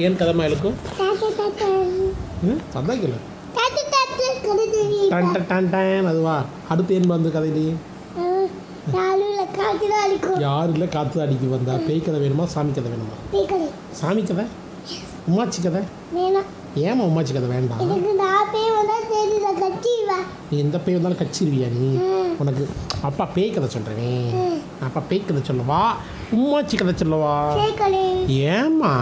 ಏನು ಕದಮ್ಮ ಹೇಳಕು தாத்தா தாத்தா ಹ್ಞೂ ಅದಾಗಿಲ್ಲ தாத்தா தாத்தா கருதுவி ಟನ್ ಟನ್ ಟನ್ ಟನ್ அதுவா அடுத்து ಏನು ಬಂದು கதையிலே நாலுல காத்து தான் அடிக்கும் யார் இல்லை காற்று அடிக்க வந்தா பேய் கதை வேணுமா சாமி கதை வேணுமா டீக்கடை சாமி கதை உமாச்சி கதை வேணாம் ஏமா உமாச்சி கதை வேண்டாம் எனக்கு நான் பேய் வந்தா தெரியுதா கட்டிவா நீ எந்த பேய் வந்தாலும் கச்சிருவியா நீ உனக்கு அப்பா பேய் கதை சொல்கிறேன் அப்பா பேய் கதை சொல்லவா? உமாச்சி கதை சொல்லவா? ஏமா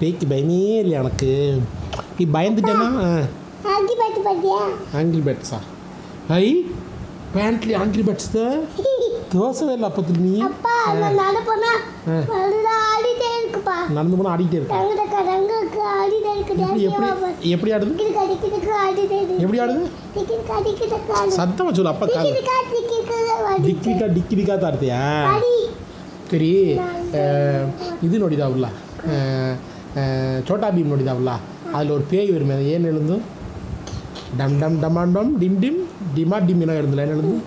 பேய்க்கு பயமே இல்லையா உனக்கு? நீ பயந்துட்டேன்னா ஆங்கிரி பேட்ஸா ஐ பேண்ட்லி ஆங்கிரி பேட்ஸ் தோசை இல்லை அப்பா நான் நட போனா ஆ. நல்லா ஆடிட்டே இருக்குப்பா. நடந்து போனால் ஆடிட்டே இருக்க தங்கடக்கா தங்கக்கு ஆடிட்டே இருக்கு எப்படி எப்படி எப்படி ஆடுது? எப்படி ஆடுது? சத்தமாக சொல்லு அப்பா காது டிக்கிடிக்கா டிக்கிடிக்கா தாடுத்தியா சரி இது நோடிதாவுல சோட்டா பீம் நோடிதாவுல அதில் ஒரு பேய் வருமே ஏன் எழுந்தும் டம் டம் டமான் டம் டிம் டிம் டிமா டிம் என்ன எழுந்தல என்ன எழுந்து?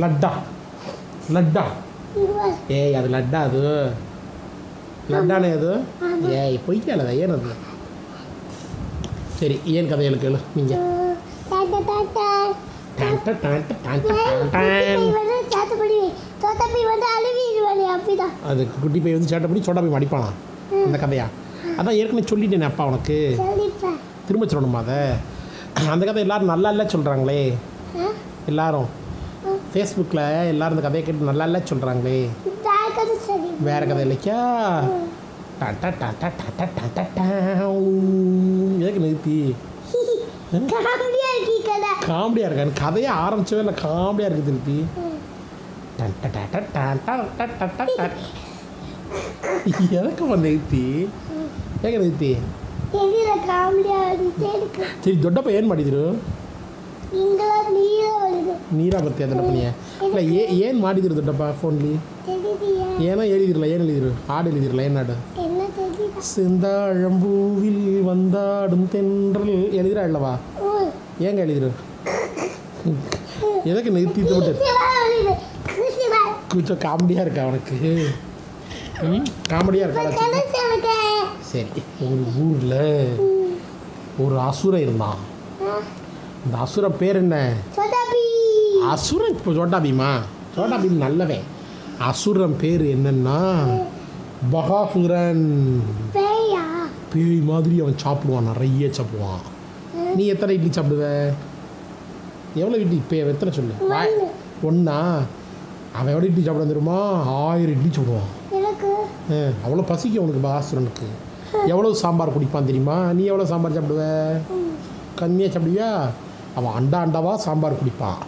லட்டா. லட்டா. ஏய் அது லட்டா அது. லட்டானே அது? ஏய் பொய்க்காலதா ஏன் அது? சரி ஏன் கதை எனக்கு எழு நீங்கள் அதுக்கு குட்டி போய் வந்து சேட்டை பண்ணி சோட்டா போய் மடிப்பானா அந்த கதையா? அதான் ஏற்கனவே சொல்லிட்டேன் அப்பா உனக்கு. திரும்ப சொல்லணுமா அதை? அந்த கதை எல்லாரும் நல்லா இல்லை சொல்கிறாங்களே எல்லாரும். ஃபேஸ்புக்கில் எல்லாரும் இந்த கதையை கேட்டு நல்லா இல்லை சொல்கிறாங்களே சரி வேறு கதை இல்லைக்கா? டாட்டா டாட்டா டாட்டா டாட்டா டாவ். எதுக்கு நிறுத்தி? காமெடியாக இருக்கான்னு கதையை ஆரம்பிச்சவே இல்லை. காமெடியாக இருக்குது திருப்பி எதுக்கு நிறுத்தி? ஏங்க நிறுத்தி? எதிர காமெடியா வந்துட்டே இருக்கு நீரா பற்றி எத்தனை பண்ணியே இல்லை ஏ ஏன் மாடி திருத்தப்பா ஃபோன்லி ஏன்னா எழுதிடல ஏன் எழுதிரு? ஆடு எழுதிடல ஏன்னாடு செந்தாழம்பூவில் வந்தாடும் தென்றல். எழுதிரா இல்லவா? ஏங்க எழுதிரு? எதற்கு நிறுத்தி மட்டும் கொஞ்சம் காமெடியாக இருக்கா உனக்கு? காமெடியாக இருக்கா சரி ஒரு ஊரில் ஒரு அசுரை இருந்தான். அந்த அசுர பேர் என்ன? அசுரன் இப்போ சோட்டா பீமா. சோட்டா பீம் நல்லவன். அசுரன் பேர் என்னன்னா பகாசுரன். பேயா? மாதிரி அவன் சாப்பிடுவான் நிறைய சாப்பிடுவான். நீ எத்தனை இட்லி சாப்பிடுவ? எவ்வளோ இட்லி? இப்போ எத்தனை சொல்லு. ஒன்றா அவன் எவ்வளோ இட்லி சாப்பிட தெரியுமா? ஆயிரம் இட்லி சாப்பிடுவான். அவ்வளோ பசிக்கும் அவனுக்கு பகாசுரனுக்கு எவ்வளோ சாம்பார் குடிப்பான் தெரியுமா? நீ எவ்வளோ சாம்பார் சாப்பிடுவ? கம்மியாக சாப்பிடுவியா? அவன் அண்டா அண்டாவா சாம்பார் குடிப்பான்.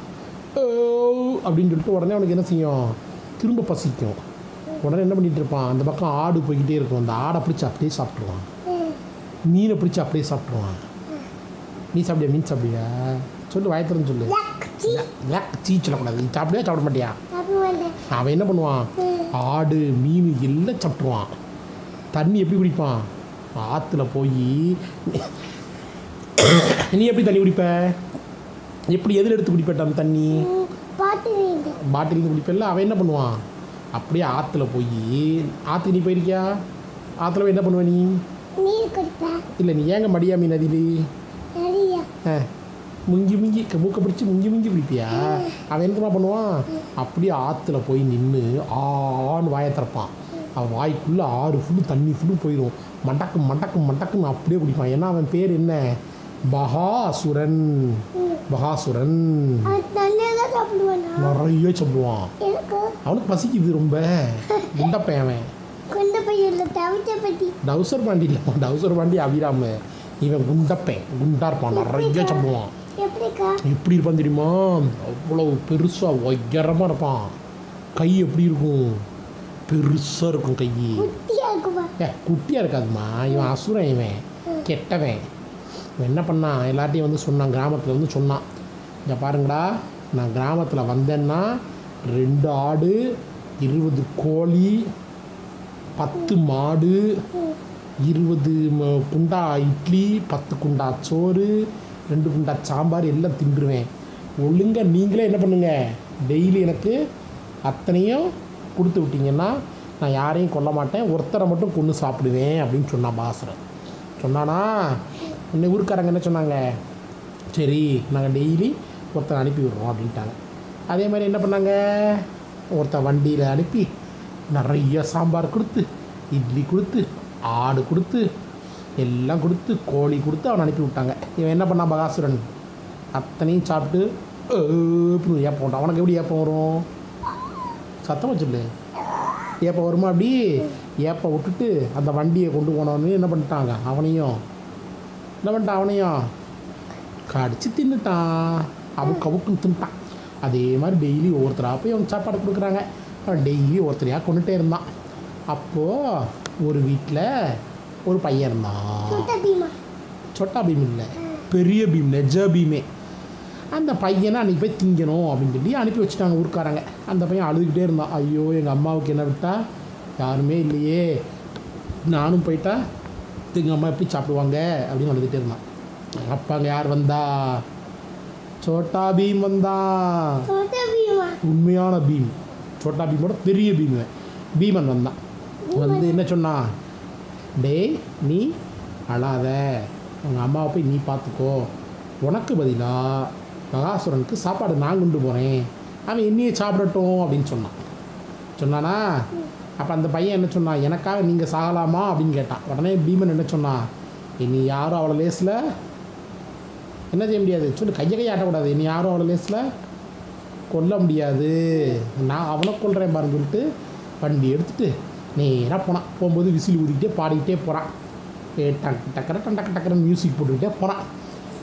அப்படின்னு சொல்லிட்டு உடனே அவனுக்கு என்ன செய்யும்? திரும்ப பசிக்கும். உடனே என்ன பண்ணிட்டு இருப்பான்? அந்த பக்கம் ஆடு போய்கிட்டே இருக்கும். அந்த ஆடை பிடிச்சி அப்படியே சாப்பிட்ருவான் மீனை பிடிச்சி அப்படியே சாப்பிட்ருவான் நீ சாப்பிடியா? மீன் சாப்பிடுவியா சொல்லு வாயத்திறன்னு சொல்லு. சீ சொல்லக்கூடாது. நீ சாப்பிடுவியா சாப்பிட மாட்டியா? அவன் என்ன பண்ணுவான்? ஆடு மீன் எல்லாம் சாப்பிட்ருவான் தண்ணி எப்படி குடிப்பான்? ஆற்றுல போய் நீ எப்படி தண்ணி குடிப்ப? எப்படி எதில் எடுத்து குடிப்பட்ட தண்ணி? பாட்டிலிருந்து குடிப்பல்ல அவன் என்ன பண்ணுவான்? அப்படியே ஆற்றுல போய் ஆற்றுக்கு நீ போயிருக்கியா? ஆற்றுல போய் என்ன பண்ணுவ நீ? இல்லை நீ ஏங்க மடியாமி நதியில் ஆ முங்கி முங்கி மூக்க பிடிச்சி முங்கி முங்கி குடிப்பியா அவன் என்னமா பண்ணுவான்? அப்படியே ஆற்றுல போய் நின்று ஆன்னு வாயை திறப்பான். அவன் வாய்க்குள்ளே ஆறு ஃபுல்லு தண்ணி ஃபுல்லு போயிடும் மண்டக்கு மண்டக்கு மண்டக்குன்னு அப்படியே குடிப்பான். ஏன்னா அவன் பேர் என்ன? பகாசுரன் பகாசுரன் சாப்பிடுவானா? நிறைய சாப்பிடுவான். அவனுக்கு பசிக்குது ரொம்ப. குண்டப்பன் கொண்ட பத்தி. டவுசர் பாண்டி இல்லை டவுசர் பாண்டி அபிராம. இவன் குண்டப்பன் குண்டா இருப்பான் நிறைய சாப்பிடுவான். எப்படி இருப்பான் தெரியுமா? அவ்வளோ பெருசாக உயரமாக இருப்பான். கை எப்படி இருக்கும்? பெருசாக இருக்கும் கை. ஏ குட்டியாக இருக்காதுமா. இவன் அசுரன் இவன். கெட்டவன். என்ன பண்ணான் எல்லாத்தையும் வந்து சொன்னான் கிராமத்தில் வந்து சொன்னான். இங்கே பாருங்கடா நான் கிராமத்தில் வந்தேன்னா ரெண்டு ஆடு இருபது கோழி பத்து மாடு இருபது குண்டா இட்லி பத்து குண்டா சோறு ரெண்டு குண்டா சாம்பார் எல்லாம் தின்றுவேன். ஒழுங்காக நீங்களே என்ன பண்ணுங்கள் டெய்லி எனக்கு அத்தனையும் கொடுத்து விட்டிங்கன்னா நான் யாரையும் கொல்ல மாட்டேன். ஒருத்தரை மட்டும் கொண்டு சாப்பிடுவேன் அப்படின்னு சொன்னான் பாசுரன் சொன்னானா உன்னை ஊருக்காரங்க என்ன சொன்னாங்க? சரி நாங்கள் டெய்லி ஒருத்தன் அனுப்பி விடுறோம் அப்படின்ட்டாங்க. அதே மாதிரி என்ன பண்ணாங்க? ஒருத்தன் வண்டியில் அனுப்பி நிறைய சாம்பார் கொடுத்து இட்லி கொடுத்து ஆடு கொடுத்து எல்லாம் கொடுத்து கோழி கொடுத்து அவனை அனுப்பி விட்டாங்க. இவன் என்ன பண்ணான்? பகாசுரன் அத்தனையும் சாப்பிட்டு ஏப்பம் ஏப்பம் விட்டான் அவனுக்கு எப்படி ஏப்பம் வரும்? சத்தமாக சொல்லு ஏப்பம் வருமா அப்படி? ஏப்பம் விட்டுட்டு அந்த வண்டியை கொண்டு போனவனே என்ன பண்ணிட்டாங்க? அவனையும் என்ன பண்ணிட்டான் அவனையும் கடிச்சு தின்னுட்டான் அவுக்கு அவுக்குன்னு தின்ட்டான் அதே மாதிரி டெய்லி ஒவ்வொருத்தராக போய் அவனுக்கு சாப்பாடு கொடுக்குறாங்க அவன் டெய்லி ஒருத்தரையாக கொண்டுட்டே இருந்தான் அப்போது ஒரு வீட்டில் ஒரு பையன் இருந்தான் சொட்டா பீம் இல்லை பெரிய பீம் நெஜ பீமே அந்த பையனை அன்றைக்கி போய் திங்கணும் அப்படின்னு சொல்லி அனுப்பி வச்சுட்டாங்க ஊருக்காரங்க அந்த பையன் அழுதுகிட்டே இருந்தான் ஐயோ எங்கள் அம்மாவுக்கு என்ன விட்டா யாருமே இல்லையே நானும் போயிட்டா எங்கள் அம்மா எப்படி சாப்பிடுவாங்க அப்படின்னு அழுதுகிட்டே இருந்தான். அப்போ அங்கே யார் வந்தா? சோட்டா பீம் வந்தான் உண்மையான பீம். சோட்டா பீமோட பெரிய பீம் பீமன் வந்தான். வந்து என்ன சொன்னான் டேய் நீ அழாத. உங்கள் அம்மாவை போய் நீ பார்த்துக்கோ. உனக்கு பதிலாக மகாசுரனுக்கு சாப்பாடு நான் கொண்டு போகிறேன் அவன் என்னையே சாப்பிடட்டும் அப்படின்னு சொன்னான். சொன்னானா? அப்போ அந்த பையன் என்ன சொன்னான் எனக்காக நீங்கள் சாகலாமா? அப்படின்னு கேட்டான். உடனே பீமன் என்ன சொன்னான் இனி யாரும் அவ்வளோ லேஸில் என்ன செய்ய முடியாது? சொல்லி கையை கையை ஆட்டக்கூடாது இனி யாரும் அவ்வளோ லேஸில் கொல்ல முடியாது. நான் அவனை கொள்கிறேன் பாருன்னு சொல்லிட்டு வண்டி எடுத்துகிட்டு நேராக போனான். போகும்போது விசில் ஊதிக்கிட்டே பாடிக்கிட்டே போகிறான் டக் டக்கர டக்கு டக்கரன்னு மியூசிக் போட்டுக்கிட்டே போகிறான்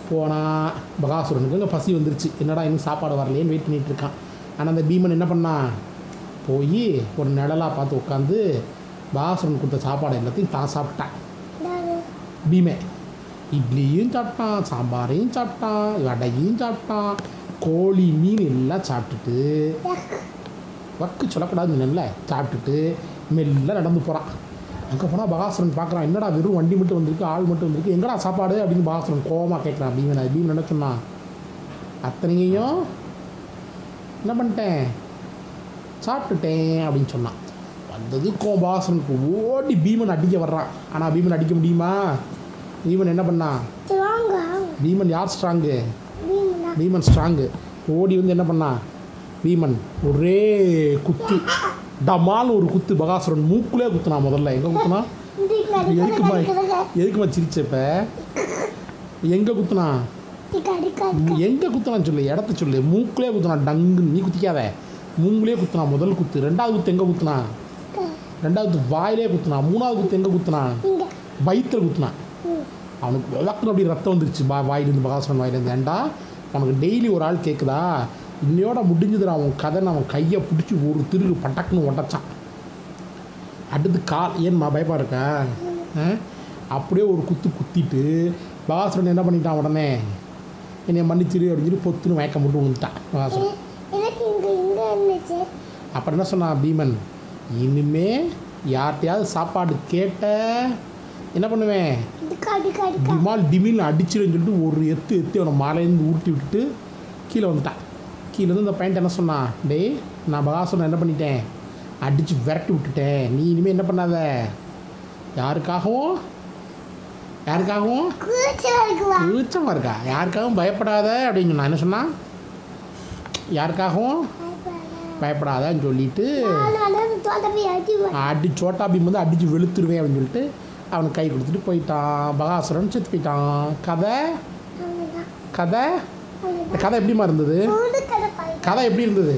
போனால் பகாசுரனுக்கு அங்கே பசி வந்துருச்சு. என்னடா இன்னும் சாப்பாடு வரலையேன்னு வெயிட் பண்ணிகிட்ருக்கான் இருக்கான். ஆனால் அந்த பீமன் என்ன பண்ணான் போய் ஒரு நிழலாக பார்த்து உட்காந்து பகாசுரன் கொடுத்த சாப்பாடு எல்லாத்தையும் தான் சாப்பிட்டான். பீமே இட்லியும் சாப்பிட்டான் சாம்பாரையும் சாப்பிட்டான் வடையும் சாப்பிட்டான் கோழி மீன் எல்லாம் சாப்பிட்டுட்டு வக்கு சொல்லக்கூடாதுன்னு நல்ல சாப்பிட்டுட்டு மெல்ல நடந்து போகிறான் அங்கே போனால் பகாசுரன் பார்க்குறான் என்னடா வெறும் வண்டி மட்டும் வந்திருக்கு ஆள் மட்டும் வந்திருக்கு எங்கடா சாப்பாடு அப்படின்னு பகாசுரன் கோவமாக கேட்குறான் பீமன் அது பீமன் என்ன சொன்னான்? அத்தனையும் என்ன பண்ணிட்டேன்? சாப்பிட்டுட்டேன் அப்படின்னு சொன்னான். வந்ததுக்கும் பகாசுரனுக்கு ஓடி பீமன் அடிக்க வர்றான். ஆனால் பீமன் அடிக்க முடியுமா? பீமன் என்ன பண்ணான் பீமன் யார் ஸ்ட்ராங்கு பீமனா? ஸ்ட்ராங்கு ஓடி வந்து என்ன பண்ணான் பீமன் ஒரே குத்து. டமால்னு ஒரு குத்து. பகாசுரன் மூக்குலே குத்துனா முதல்ல. எங்கே குத்துனா? எதுக்குமா? எதுக்குமா சிரிச்சப்ப எங்கே குத்துனா? எங்கே குத்துனான்னு சொல்லு. இடத்த சொல்லு. மூக்குலே குத்துனா டங்குன்னு. நீ குத்திக்காத. மூங்குலே குத்துனா முதல் குத்து ரெண்டாவது குத்து எங்கே குத்துனா? ரெண்டாவது வாயிலே குத்துனா மூணாவது குத்து எங்கே குத்துனா வயிற்றுல குத்துனான் ம். அவனுக்கு விளக்குன்னு அப்படி ரத்தம் வந்துருச்சு. பா வாயிலிருந்து பகாசுரன் வாயிலிருந்து. ஏண்டா? அவனுக்கு டெய்லி ஒரு ஆள் கேட்குதா இன்னையோட முடிஞ்சதுடா அவன் கதை. அவன் கையை பிடிச்சி ஒரு திருகு பட்டக்குன்னு உடச்சான். அடுத்து கால் ஏன்மா பயப்பா இருக்கா? ஆ? அப்படியே ஒரு குத்து குத்திட்டு பகாசுரன் என்ன பண்ணிட்டான் உடனே? என்னை மன்னிச்சிரு அப்படின்னு சொல்லி பொத்துன்னு மயக்கம் போட்டு விழுந்துட்டான் பகாசுரன் அப்புறம் என்ன சொன்னான் பீமன்? இனிமே யார்கிட்டயாவது சாப்பாடு கேட்ட என்ன பண்ணுவேன்? டிமால் டிமில் அடிச்சிருன்னு சொல்லிட்டு ஒரு எத்து எத்து அவனை மாலையிலேருந்து உருட்டி விட்டுட்டு கீழே வந்துட்டான் கீழே வந்து இந்த பையன்ட்ட என்ன சொன்னான் டேய் நான் பகாசுரன் என்ன பண்ணிட்டேன்? அடித்து விரட்டி விட்டுட்டேன். நீ இனிமேல் என்ன பண்ணாத? யாருக்காகவும் யாருக்காகவும் கூச்சமாக இருக்கா? யாருக்காகவும் பயப்படாத? அப்படின்னு சொன்னான் என்ன சொன்னான் யாருக்காகவும் பயப்படாதன்னு சொல்லிட்டு அடி சோட்டா பீம் வந்து அடித்து வெளுத்துருவேன் அப்படின்னு சொல்லிட்டு அவனுக்கு கை கொடுத்துட்டு போயிட்டான். பகாசுரன் செத்து போயிட்டான். கதை? கதை? இந்த கதை எப்படிமா இருந்தது? கதை எப்படி இருந்தது?